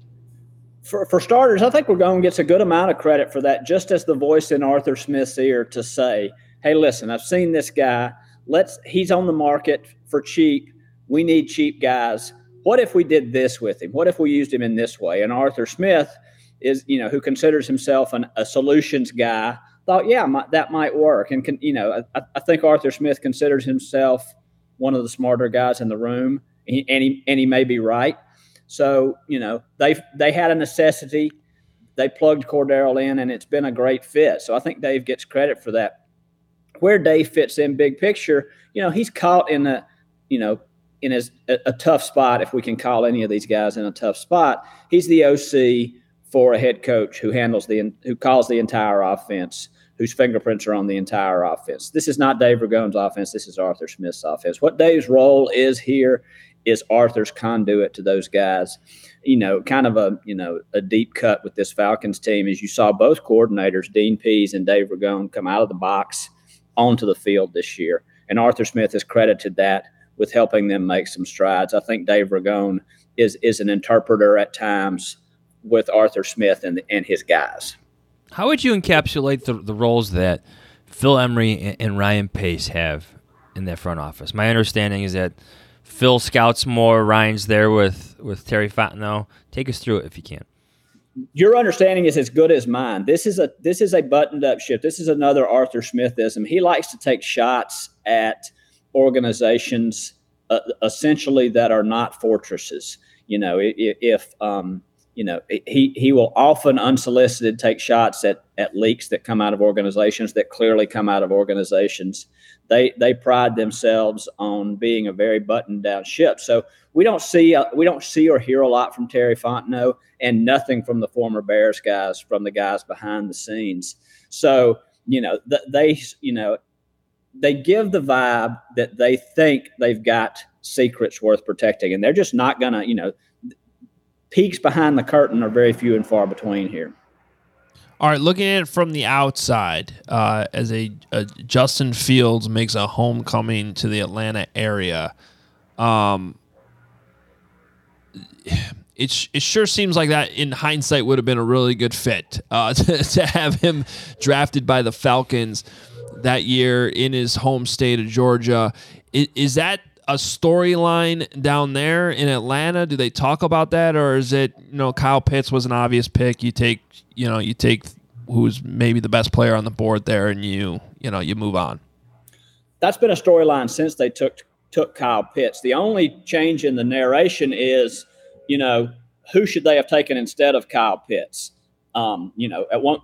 For, for starters, I think Ragone gets a good amount of credit for that, just as the voice in Arthur Smith's ear to say, "Hey, listen, I've seen this guy. Let's. He's on the market for cheap. We need cheap guys. What if we did this with him? What if we used him in this way?" And Arthur Smith is, you know, who considers himself an, a solutions guy, thought, "Yeah, my, that might work." And can, you know, I, I think Arthur Smith considers himself one of the smarter guys in the room, and he, and he, and he may be right. So you know they they had a necessity. They plugged Cordarrelle in, and it's been a great fit. So I think Dave gets credit for that. Where Dave fits in big picture, you know, he's caught in a you know in a, a tough spot. If we can call any of these guys in a tough spot, he's the OC for a head coach who handles the who calls the entire offense, whose fingerprints are on the entire offense. This is not Dave Ragone's offense. This is Arthur Smith's offense. What Dave's role is here is Arthur's conduit to those guys. You know, kind of a you know a deep cut with this Falcons team is you saw both coordinators, Dean Pees and Dave Ragone, come out of the box onto the field this year, and Arthur Smith has credited that with helping them make some strides. I think Dave Ragone is is an interpreter at times with Arthur Smith and and his guys. How would you encapsulate the, the roles that Phil Emery and, and Ryan Pace have in that front office? My understanding is that Phil scouts more. Ryan's there with, with Terry Fontenot. Take us through it if you can. Your understanding is as good as mine. This is a this is a buttoned up shift. This is another Arthur Smithism. He likes to take shots at organizations uh, essentially that are not fortresses. You know, if, um, you know, he he will often unsolicited take shots at at leaks that come out of organizations that clearly come out of organizations. They they pride themselves on being a very buttoned down ship. So we don't see uh, we don't see or hear a lot from Terry Fontenot, and nothing from the former Bears guys, from the guys behind the scenes. So you know th- they you know they give the vibe that they think they've got secrets worth protecting, and they're just not gonna you know peaks behind the curtain are very few and far between here. All right, looking at it from the outside, uh, as a, a Justin Fields makes a homecoming to the Atlanta area, um, it it sure seems like that in hindsight would have been a really good fit uh, to, to have him drafted by the Falcons that year in his home state of Georgia. Is, is that a storyline down there in Atlanta? Do they talk about that, or is it you know Kyle Pitts was an obvious pick? You take you know you take who's maybe the best player on the board there, and you you know you move on. That's been a storyline since they took took Kyle Pitts. The only change in the narration is, you know, who should they have taken instead of Kyle Pitts? Um, you know, at one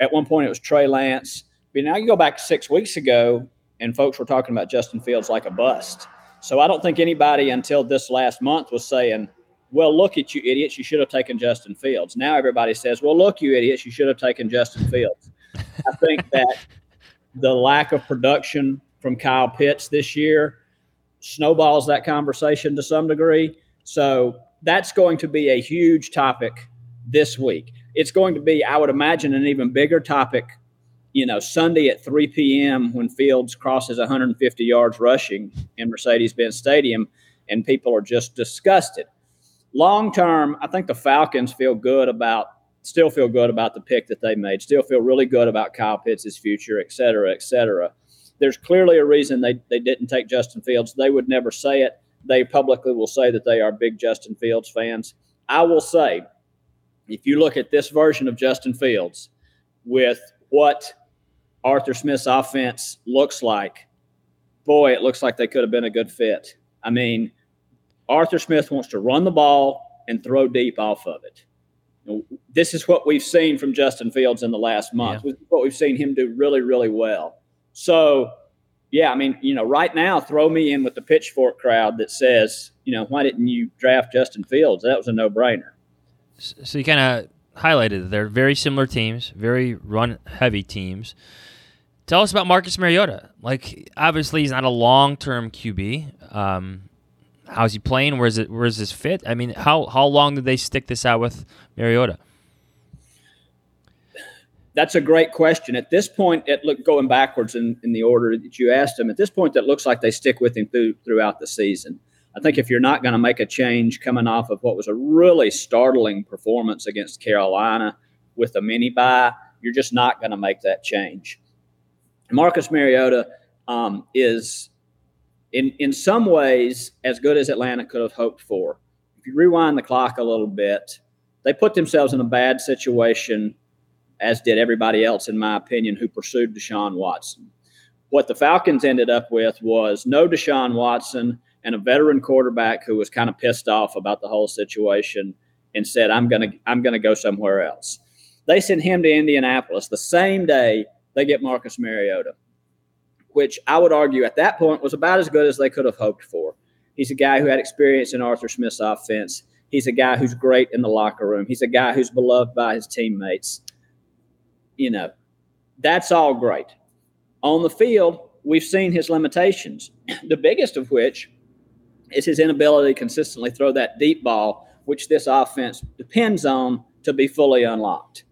at one point it was Trey Lance. But now you go back six weeks ago, and folks were talking about Justin Fields like a bust. So I don't think anybody until this last month was saying, well, look at you idiots, you should have taken Justin Fields. Now everybody says, well, look, you idiots, you should have taken Justin Fields. I think that the lack of production from Kyle Pitts this year snowballs that conversation to some degree. So that's going to be a huge topic this week. It's going to be, I would imagine, an even bigger topic, you know, Sunday at 3 p.m. when Fields crosses 150 yards rushing in Mercedes Benz Stadium and people are just disgusted. Long term, I think the Falcons feel good about, still feel good about the pick that they made, still feel really good about Kyle Pitts' future, et cetera, et cetera. There's clearly a reason they, they didn't take Justin Fields. They would never say it. They publicly will say that they are big Justin Fields fans. I will say, if you look at this version of Justin Fields with what Arthur Smith's offense looks like, boy, it looks like they could have been a good fit. I mean, Arthur Smith wants to run the ball and throw deep off of it. This is what we've seen from Justin Fields in the last month. Yeah. What we've seen him do really, really well. So, yeah, I mean, you know, right now, throw me in with the pitchfork crowd that says, you know, why didn't you draft Justin Fields? That was a no brainer. So you kind of highlighted that they're very similar teams, very run heavy teams. Tell us about Marcus Mariota. Like, obviously, he's not a long term QB. Um, how's he playing? Where's it? Where's his fit? I mean, how how long did they stick this out with Mariota? That's a great question. At this point, it look going backwards in, in the order that you asked him. At this point, that looks like they stick with him through, throughout the season. I think if you're not going to make a change coming off of what was a really startling performance against Carolina with a mini bye, you're just not going to make that change. Marcus Mariota um, is, in in some ways, as good as Atlanta could have hoped for. If you rewind the clock a little bit, they put themselves in a bad situation, as did everybody else, in my opinion, who pursued Deshaun Watson. What the Falcons ended up with was no Deshaun Watson and a veteran quarterback who was kind of pissed off about the whole situation and said, "I'm gonna I'm gonna go somewhere else." They sent him to Indianapolis the same day they get Marcus Mariota, which I would argue at that point was about as good as they could have hoped for. He's a guy who had experience in Arthur Smith's offense. He's a guy who's great in the locker room. He's a guy who's beloved by his teammates. You know, that's all great. On the field, we've seen his limitations, the biggest of which is his inability to consistently throw that deep ball, which this offense depends on to be fully unlocked.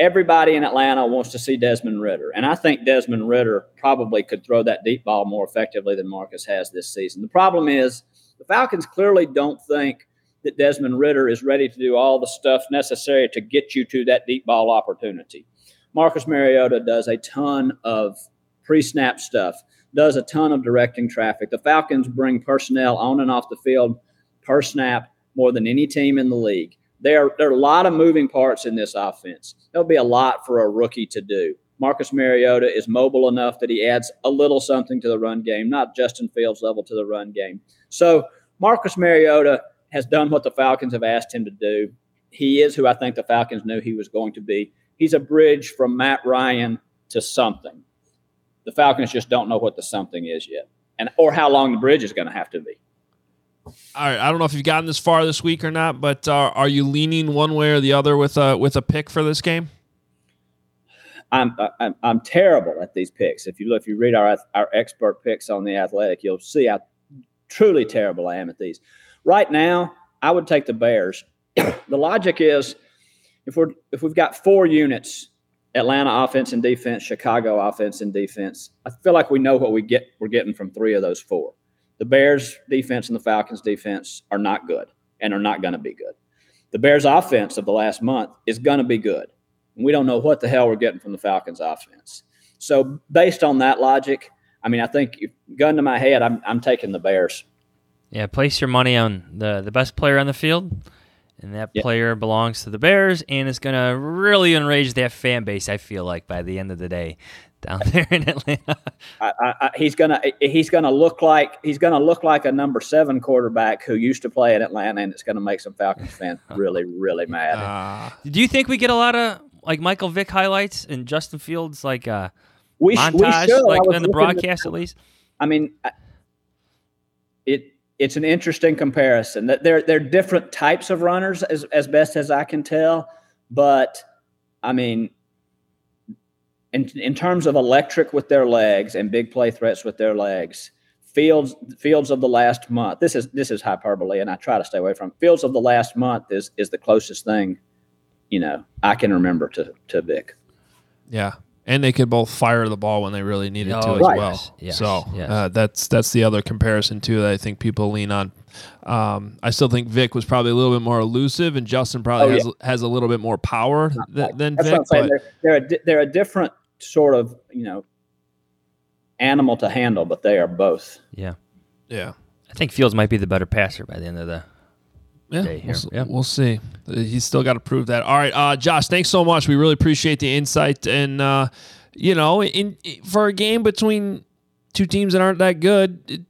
Everybody in Atlanta wants to see Desmond Ridder. and I think Desmond Ridder probably could throw that deep ball more effectively than Marcus has this season. The problem is the Falcons clearly don't think that Desmond Ridder is ready to do all the stuff necessary to get you to that deep ball opportunity. Marcus Mariota does a ton of pre snap stuff does a ton of directing traffic. The Falcons bring personnel on and off the field per snap more than any team in the league. There, there are a lot of moving parts in this offense. There'll be a lot for a rookie to do. Marcus Mariota is mobile enough that he adds a little something to the run game, not Justin Fields level to the run game. So Marcus Mariota has done what the Falcons have asked him to do. He is who I think the Falcons knew he was going to be. He's a bridge from Matt Ryan to something. The Falcons just don't know what the something is yet, and or how long the bridge is going to have to be. All right, I don't know if you've gotten this far this week or not, but uh, are you leaning one way or the other with a with a pick for this game? I'm, I'm I'm terrible at these picks. If you look, if you read our our expert picks on the Athletic, you'll see how truly terrible I am at these. Right now, I would take the Bears. the logic is, if we're if we've got four units Atlanta offense and defense, Chicago offense and defense. I feel like we know what we get we're getting from three of those four. The Bears defense and the Falcons defense are not good and are not going to be good. The Bears offense of the last month is going to be good. We don't know what the hell we're getting from the Falcons offense. So based on that logic, I mean, I think gun to my head, I'm, I'm taking the Bears. Yeah, place your money on the the best player on the field and that yep. player belongs to the Bears and is going to really enrage that fan base. I feel like by the end of the day, down there in Atlanta, I, I, he's gonna he's gonna look like he's gonna look like a number seven quarterback who used to play in Atlanta, and it's gonna make some Falcons fans really really mad. Uh, do you think we get a lot of like Michael Vick highlights and Justin Fields like uh, we, montage, we like in the broadcast at least? I mean, it it's an interesting comparison. That they're they're different types of runners as as best as I can tell, but I mean, in in terms of electric with their legs and big play threats with their legs, Fields Fields of the last month. This is this is hyperbole, and I try to stay away from it. Fields of the last month is is the closest thing, you know, I can remember to to Vick. Yeah. And they could both fire the ball when they really needed to Oh, as right. well. yes, yes, so yes. Uh, that's that's the other comparison too that I think people lean on. Um, I still think Vick was probably a little bit more elusive, and Justin probably Oh, has has a little bit more power th- than That's Vick. what I'm. But They're they're a, di- they're a different sort of you know animal to handle, but they are both. Yeah. yeah, I think Fields might be the better passer by the end of the. yeah, day we'll, here. Yeah. we'll see. He's still got to prove that. All right, uh, Josh, thanks so much. We really appreciate the insight, and uh, you know, in, for a game between two teams that aren't that good, it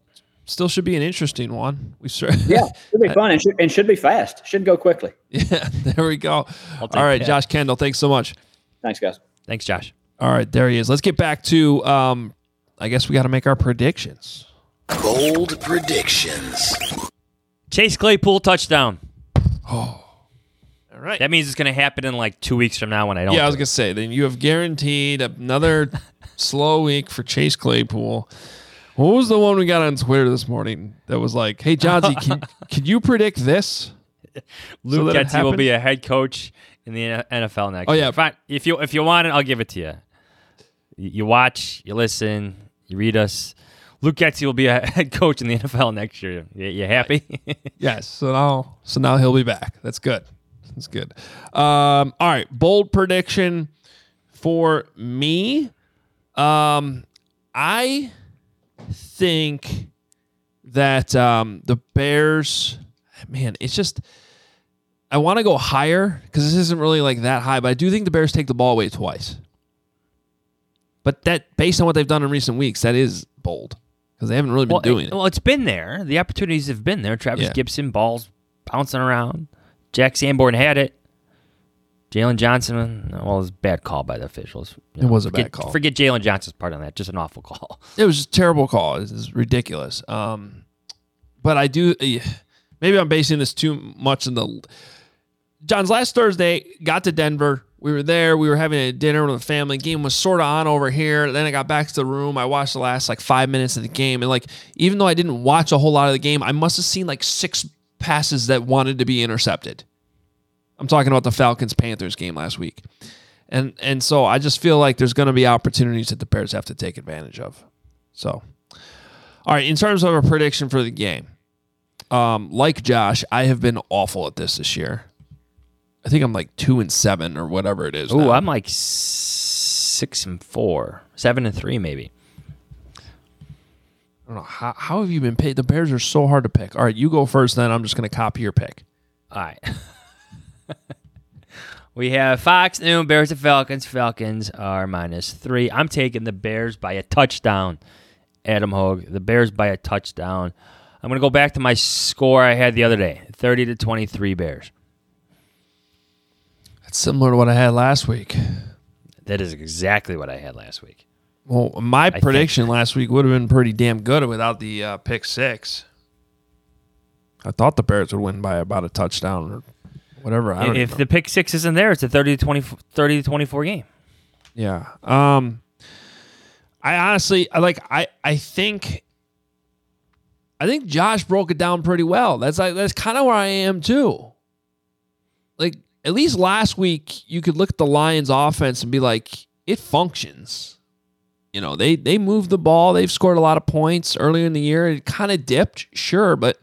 still should be an interesting one. We sure, Yeah, It should be fun and should, and should be fast. Should go quickly. yeah. There we go. All right, that. Josh Kendall, thanks so much. Thanks, guys. Thanks, Josh. All right, there he is. Let's get back to. Um, I guess we got to make our predictions. Bold predictions. Chase Claypool touchdown. Oh. All right. That means it's going to happen in like two weeks from now when I don't. Yeah, I was gonna say. Then you have guaranteed another slow week for Chase Claypool. What was the one we got on Twitter this morning that was like, "Hey, Jahnsy, can, can you predict this?" Luke that it Getsy will be a head coach in the NFL next. Oh, year. yeah. fine. If you if you want it, I'll give it to you. You watch, you listen, you read us. Luke Getsy will be a head coach in the NFL next year. You, you happy? Yes. So now, so now he'll be back. That's good. That's good. Um, all right. Bold prediction for me. Um, I think that um, the Bears. Man, it's just. I want to go higher because this isn't really like that high, but I do think the Bears take the ball away twice. But that, based on what they've done in recent weeks, that is bold because they haven't really been well, doing it, it. well, it's been there. The opportunities have been there. Travis Yeah. Gibson balls bouncing around. Jack Sanborn had it. Jaylon Johnson, well, it was a bad call by the officials. You It was a forget- bad call. Forget Jaylon Johnson's part on that. Just an awful call. It was a terrible call. It was ridiculous. Um, but I do. eh, Maybe I'm basing this too much in the. John's last Thursday got to Denver. We were there. We were having a dinner with the family. Game was sort of on over here. Then I got back to the room. I watched the last like five minutes of the game, and like even though I didn't watch a whole lot of the game, I must have seen like six passes that wanted to be intercepted. I'm talking about the Falcons Panthers game last week. And and so I just feel like there's going to be opportunities that the Bears have to take advantage of. So, all right, in terms of a prediction for the game, um, like Josh, I have been awful at this this year. I think I'm like two and seven or whatever it is. Oh, now. I'm like six and four, seven and three, maybe. I don't know how how have you been paid. The Bears are so hard to pick. All right, you go first. Then I'm just going to copy your pick. All right. we have Fox Noon Bears and Falcons. Falcons are minus three. I'm taking the Bears by a touchdown. Adam Hoge, the Bears by a touchdown. I'm going to go back to my score I had the other day 30 to 23 Bears. That's similar to what I had last week. That is exactly what I had last week. Well, my think- prediction last week would have been pretty damn good without the uh, pick six. I thought the Bears would win by about a touchdown or whatever. I don't If know. the pick six isn't there, it's a 30 to 20, 30 to 24 game. Yeah. Um I honestly I like I I think I think Josh broke it down pretty well. That's like that's kind of where I am too. Like at least last week you could look at the Lions offense and be like it functions. You know, they they moved the ball, they've scored a lot of points earlier in the year. It kind of dipped, sure, but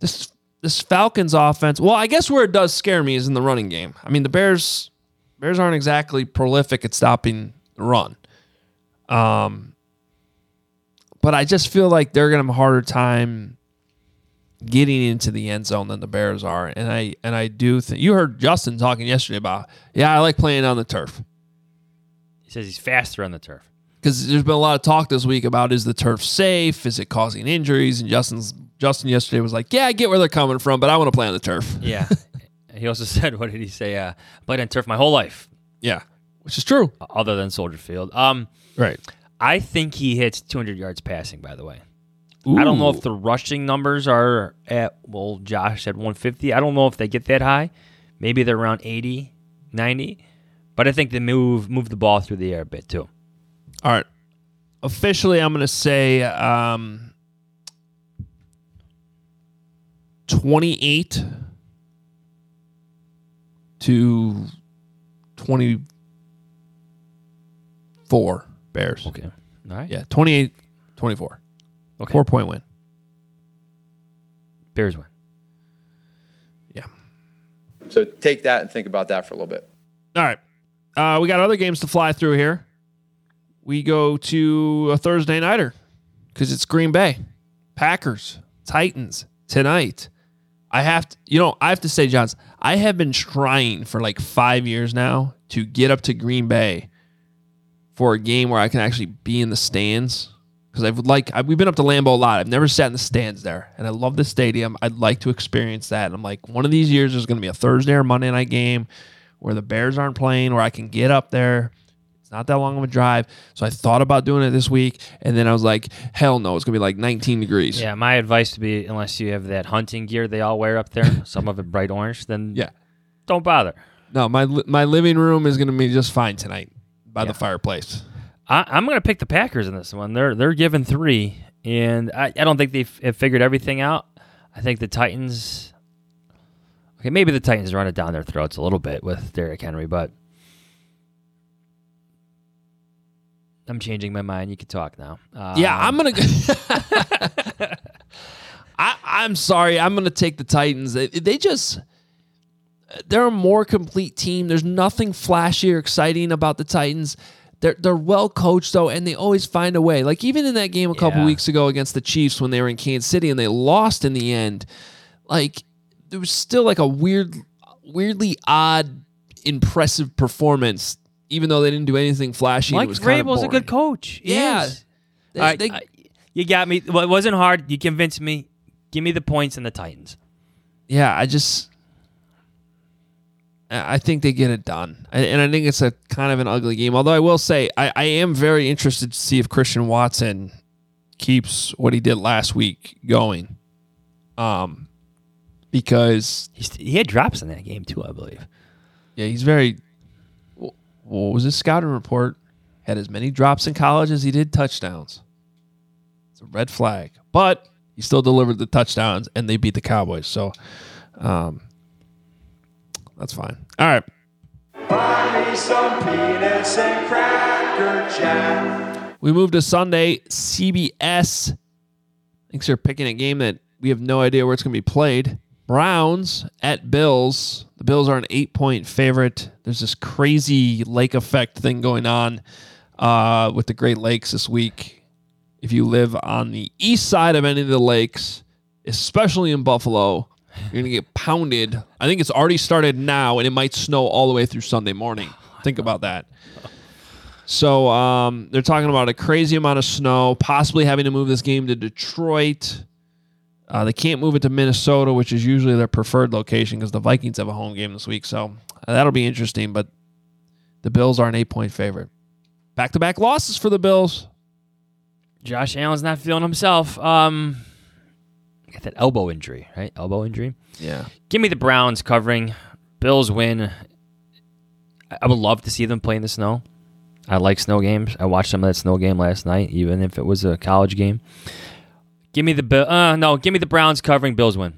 this this Falcons offense, well, I guess where it does scare me is in the running game. I mean, the Bears Bears aren't exactly prolific at stopping the run. Um, but I just feel like they're gonna have a harder time getting into the end zone than the Bears are. And I and I do think you heard Justin talking yesterday about yeah, I like playing on the turf. He says he's faster on the turf. Because there's been a lot of talk this week about is the turf safe? Is it causing injuries? And Justin's Justin yesterday was like, Yeah, I get where they're coming from, but I want to play on the turf. Yeah. he also said, what did he say? Uh, I played on turf my whole life, Yeah. Which is true. other than Soldier Field. Um, Right. I think he hits 200 yards passing, by the way. I don't know if the rushing numbers are at, well, Josh said 150. I don't know if they get that high. Maybe they're around 80, 90. But I think they move move the ball through the air a bit, too. All right. officially, I'm going to say um, 28 to 24 Bears. Okay. All right. Yeah, 28 24. Okay. Four point win. Bears win. Yeah. So take that and think about that for a little bit. All right. Uh, we got other games to fly through here. We go to a Thursday nighter because it's Green Bay, Packers, Titans tonight. I have to, you know, I have to say, Jahns, I have been trying for like five years now to get up to Green Bay for a game where I can actually be in the stands because I would like. I, we've been up to Lambeau a lot. I've never sat in the stands there, and I love the stadium. I'd like to experience that. And I'm like, one of these years there's going to be a Thursday or Monday night game where the Bears aren't playing, where I can get up there. It's not that long of a drive. So I thought about doing it this week, and then I was like, hell no, it's going to be like 19 degrees. Yeah, my advice to be unless you have that hunting gear they all wear up there, some of it bright orange, then Yeah. don't bother. No, my my living room is going to be just fine tonight by the fireplace. I, I'm going to pick the Packers in this one. They're they're given three, and I, I don't think they've figured everything out. I think the Titans. Okay, maybe the Titans run it down their throats a little bit with Derrick Henry, but I'm changing my mind. You can talk now. Yeah, Um, I'm gonna. I, I'm sorry. I'm gonna take the Titans. They, they just they're a more complete team. There's nothing flashy or exciting about the Titans. They're they're well coached though, and they always find a way. Like even in that game a couple Yeah. weeks ago against the Chiefs when they were in Kansas City and they lost in the end. Like there was still like a weird, weirdly odd, impressive performance. Even though they didn't do anything flashy, Mike it was Vrabel's a good coach. He Yeah. They- right, they- I- you got me. Well, it wasn't hard. You convinced me. Give me the points and the Titans. yeah, I just I I think they get it done, and I think it's a kind of an ugly game. Although I will say I, I am very interested to see if Christian Watson keeps what he did last week going, um, because He's, he had drops in that game too, I believe. yeah, he's very. What was his scouting report? Had as many drops in college as he did touchdowns. It's a red flag, but he still delivered the touchdowns, and they beat the Cowboys. So, um, that's fine. All right. We move to Sunday. CBS. Thanks for picking a game that we have no idea where it's going to be played. Browns at Bills. The Bills are an eight point favorite. There's this crazy lake effect thing going on uh, with the Great Lakes this week. If you live on the east side of any of the lakes, especially in Buffalo, you're going to get pounded. I think it's already started now, and it might snow all the way through Sunday morning. Think about that. So um, they're talking about a crazy amount of snow, possibly having to move this game to Detroit. Uh, they can't move it to Minnesota, which is usually their preferred location because the Vikings have a home game this week. So uh, that'll be interesting. But the Bills are an eight point favorite. Back to back losses for the Bills. Josh Allen's not feeling himself. Um, got that elbow injury, right? Elbow injury. Yeah. Give me the Browns covering. Bills win. I would love to see them play in the snow. I like snow games. I watched some of that snow game last night, even if it was a college game. Give me the Bill. Uh, no, give me the Browns covering. Bills win.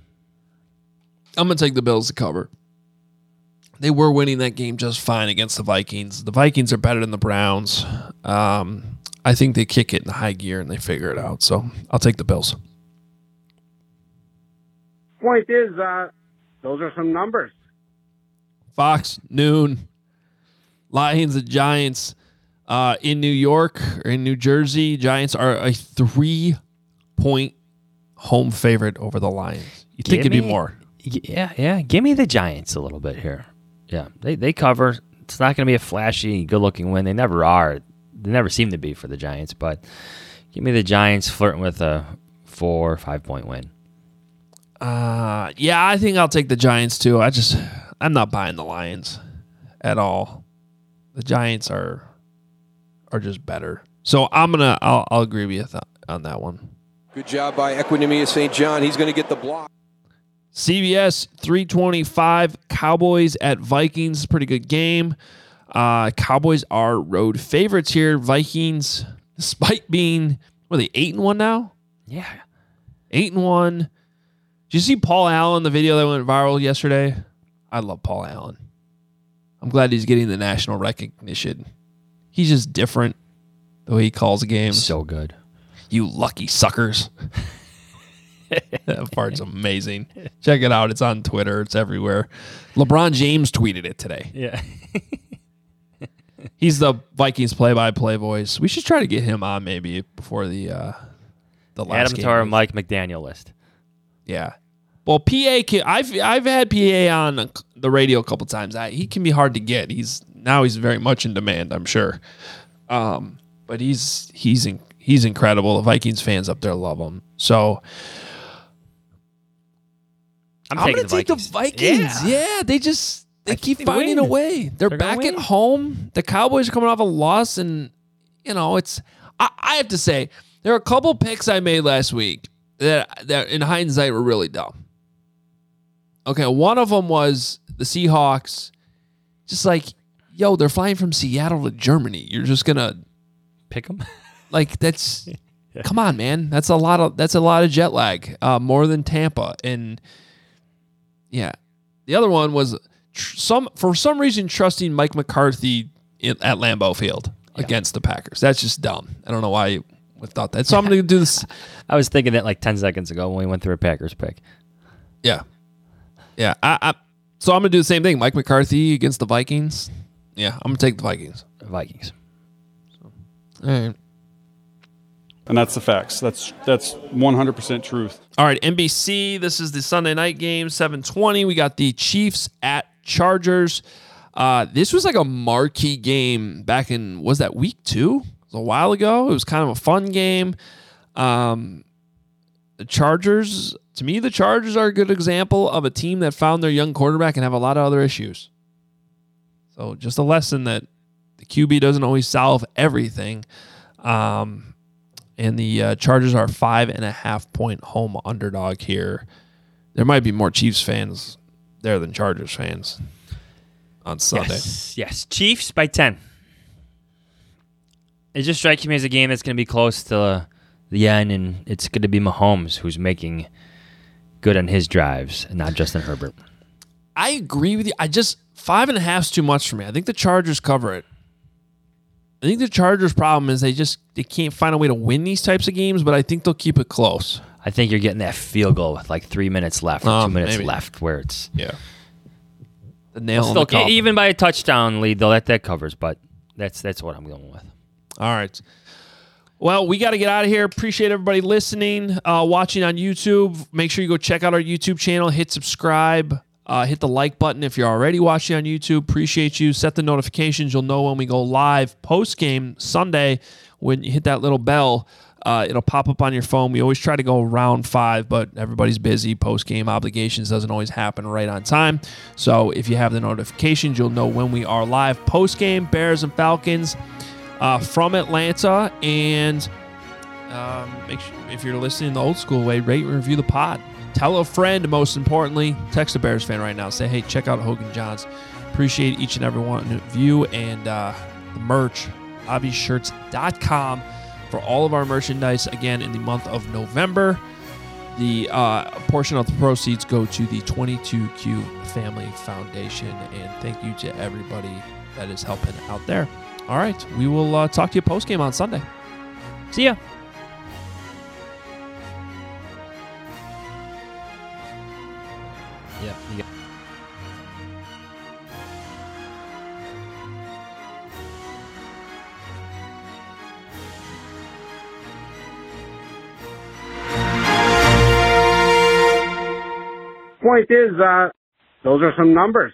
I'm going to take the Bills to cover. They were winning that game just fine against the Vikings. The Vikings are better than the Browns. Um, I think they kick it in high gear and they figure it out. So I'll take the Bills. Point is, uh, those are some numbers. Fox noon. Lions and Giants uh, in New York or in New Jersey. Giants are a three point home favorite over the Lions. You think it'd be more? Yeah, yeah. Give me the Giants a little bit here. Yeah, they they cover. It's not going to be a flashy, good looking win. They never are. They never seem to be for the Giants. But give me the Giants flirting with a four or five point win. Uh, yeah, I think I'll take the Giants too. I just I'm not buying the Lions at all. The Giants are are just better. So I'm gonna I'll, I'll agree with you th- on that one. Good job by Equanimeous St. John. He's going to get the block. CBS 325 Cowboys at Vikings. Pretty good game. Uh, Cowboys are road favorites here. Vikings despite being what are they eight and one now? Yeah. Eight and one. Did you see Paul Allen, the video that went viral yesterday? I love Paul Allen. I'm glad he's getting the national recognition. He's just different the way he calls games. So good. You lucky suckers. that part's amazing. Check it out. It's on Twitter. It's everywhere. LeBron James tweeted it today. Yeah. He's the Vikings play-by-play voice. We should try to get him on maybe before the uh the last Adam game. to our Mike McDaniel list. Yeah. Well, PA can, I've I've had PA on the radio a couple times. I, he can be hard to get. He's now he's very much in demand, I'm sure. Um, but he's he's in, he's incredible. The Vikings fans up there love him. So I'm, I'm, gonna take the Vikings. Yeah. they just they keep they finding a way. They're, They're back at home. The Cowboys are coming off a loss, and you know it's. I, I have to say there are a couple picks I made last week that that in hindsight were really dumb. Okay, one of them was the Seahawks. Just like, yo, they're flying from Seattle to Germany. You're just gonna Pick them. like that's come on, man. That's a lot of that's a lot of jet lag. Uh, more than Tampa. And yeah. The other one was tr- some for some reason trusting Mike McCarthy in, at Lambeau Field against the Packers. That's just dumb. I don't know why you thought that. So I'm gonna do this. I was thinking that like 10 seconds ago when we went through a Packers pick. Yeah. Yeah. I, I so I'm gonna do the same thing. Mike McCarthy against the Vikings. Yeah, I'm gonna take the Vikings. Vikings. All right. And that's the facts. That's that's 100% truth. All right, NBC. This is the Sunday night game, seven twenty. We got the Chiefs at Chargers. Uh, this was like a marquee game back in was that week two? It was a while ago. It was kind of a fun game. Um, the Chargers, to me, the Chargers are a good example of a team that found their young quarterback and have a lot of other issues. So just a lesson that the QB doesn't always solve everything. Um, and the uh, Chargers are five and a half point home underdog here. There might be more Chiefs fans there than Chargers fans on Sunday. Yes. Yes. Chiefs by 10. It just strikes me as a game that's going to be close to the end, and it's going to be Mahomes who's making good on his drives and not Justin Herbert. I agree with you. I just five and a half's too much for me. I think the Chargers cover it. I think the Chargers' problem is they just they can't find a way to win these types of games, but I think they'll keep it close. I think you're getting that field goal with like three minutes left, or Um, two minutes maybe. left, where it's Yeah. The nail Still, the even by a touchdown lead, though, that that covers. But that's that's what I'm going with. All right. Well, we got to get out of here. Appreciate everybody listening, uh, watching on YouTube. Make sure you go check out our YouTube channel, hit subscribe, uh, hit the like button if you're already watching on YouTube. Appreciate you. Set the notifications. You'll know when we go live post game Sunday. When you hit that little bell, uh, it'll pop up on your phone. We always try to go around five, but everybody's busy. Post game obligations doesn't always happen right on time. So if you have the notifications, you'll know when we are live post game. Bears and Falcons uh, from Atlanta. And um, make sure if you're listening the old school way, rate and review the pod. Tell a friend, most importantly. Text a Bears fan right now. Say, hey, check out Hoge and Jahns. Appreciate each and every one of you and uh, the merch, obviousshirts.com for all of our merchandise again in the month of November. The uh, portion of the proceeds go to the 22Q Family Foundation. And thank you to everybody that is helping out there. All right. We will uh, talk to you post game on Sunday. See ya. Yeah. You got- Point is, uh, those are some numbers.